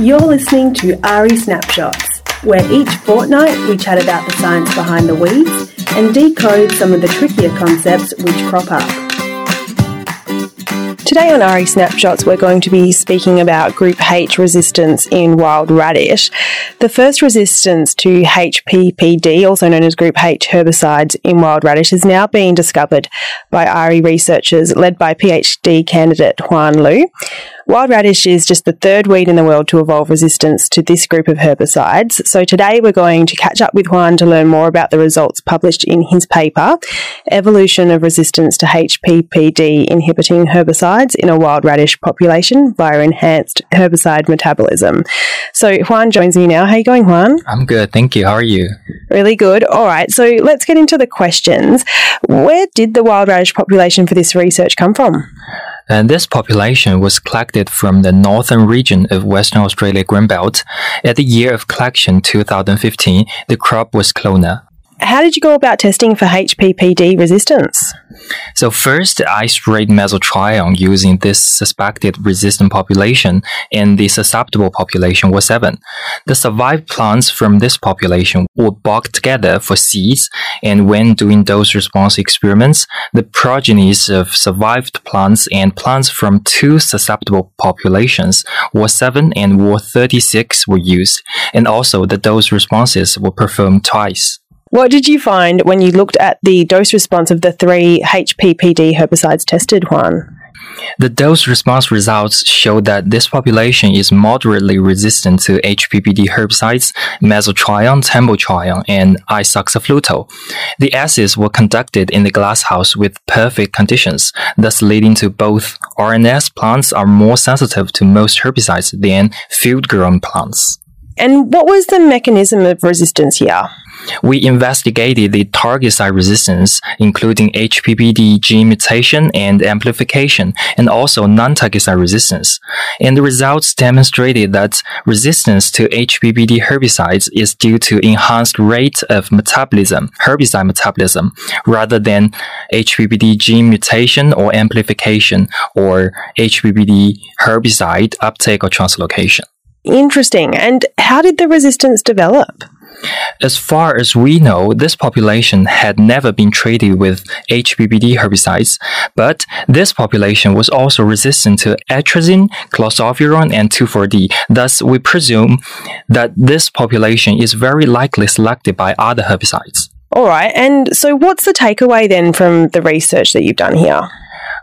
You're listening to AHRI Snapshots, where each fortnight we chat about the science behind the weeds and decode some of the trickier concepts which crop up. Today on AHRI Snapshots, we're going to be speaking about Group H resistance in wild radish. The first resistance to HPPD, also known as Group H herbicides in wild radish, is now being discovered by AHRI researchers led by PhD candidate Huan Liu. Wild radish is just the third weed in the world to evolve resistance to this group of herbicides. So today we're going to catch up with Huan to learn more about the results published in his paper, Evolution of Resistance to HPPD Inhibiting Herbicides in a Wild Radish Population via Enhanced Herbicide Metabolism. So Huan joins me now. How are you going, Huan? I'm good, thank you. How are you? Really good. All right, so let's get into the questions. Where did the wild radish population for this research come from? And this population was collected from the northern region of Western Australia Grain Belt. At the year of collection 2015, the crop was canola. How did you go about testing for HPPD resistance? So first, I sprayed mesotrione using this suspected resistant population, and the susceptible population was seven. The survived plants from this population were bulked together for seeds, and when doing dose response experiments, the progenies of survived plants and plants from two susceptible populations, WARR7 and WARR36, were used, and also the dose responses were performed twice. What did you find when you looked at the dose response of the three HPPD herbicides tested, Huan? The dose response results show that this population is moderately resistant to HPPD herbicides, mesotrione, tembotrione, and isoxaflutole. The assays were conducted in the glasshouse with perfect conditions, thus leading to both RNS plants are more sensitive to most herbicides than field grown plants. And what was the mechanism of resistance here? We investigated the target site resistance, including HPPD gene mutation and amplification, and also non-target site resistance. And the results demonstrated that resistance to HPPD herbicides is due to enhanced rate of metabolism, herbicide metabolism, rather than HPPD gene mutation or amplification or HPPD herbicide uptake or translocation. Interesting. And how did the resistance develop? As far as we know, this population had never been treated with HPPD herbicides, but this population was also resistant to atrazine, chlorsulfuron, and 2,4-D. Thus, we presume that this population is very likely selected by other herbicides. All right, and so what's the takeaway then from the research that you've done here?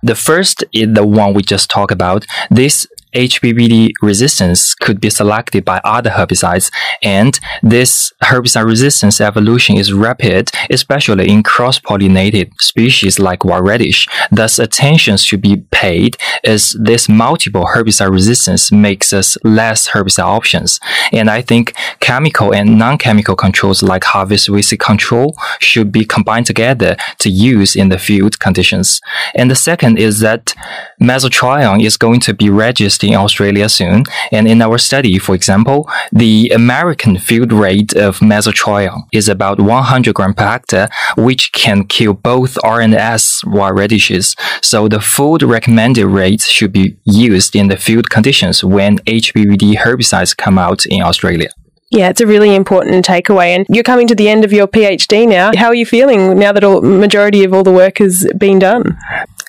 The first is the one we just talked about. This HPPD resistance could be selected by other herbicides, and this herbicide resistance evolution is rapid, especially in cross-pollinated species like wild radish. Thus, attention should be paid as this multiple herbicide resistance makes us less herbicide options. And I think chemical and non-chemical controls like harvest weed seed control should be combined together to use in the field conditions. And the second is that mesotrione is going to be registered in Australia soon. And in our study, for example, the American field rate of mesotrione is about 100 gram per hectare, which can kill both R and S wild radishes. So the food recommended rate should be used in the field conditions when HPPD herbicides come out in Australia. Yeah, it's a really important takeaway. And you're coming to the end of your PhD now. How are you feeling now that a majority of all the work has been done?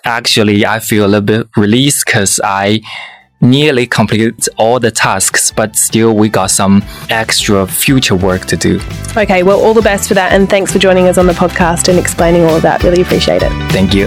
Actually, I feel a little bit released because I nearly completed all the tasks, but still we got some extra future work to do. Okay, well, all the best for that, and thanks for joining us on the podcast and explaining all of that. Really appreciate it. Thank you.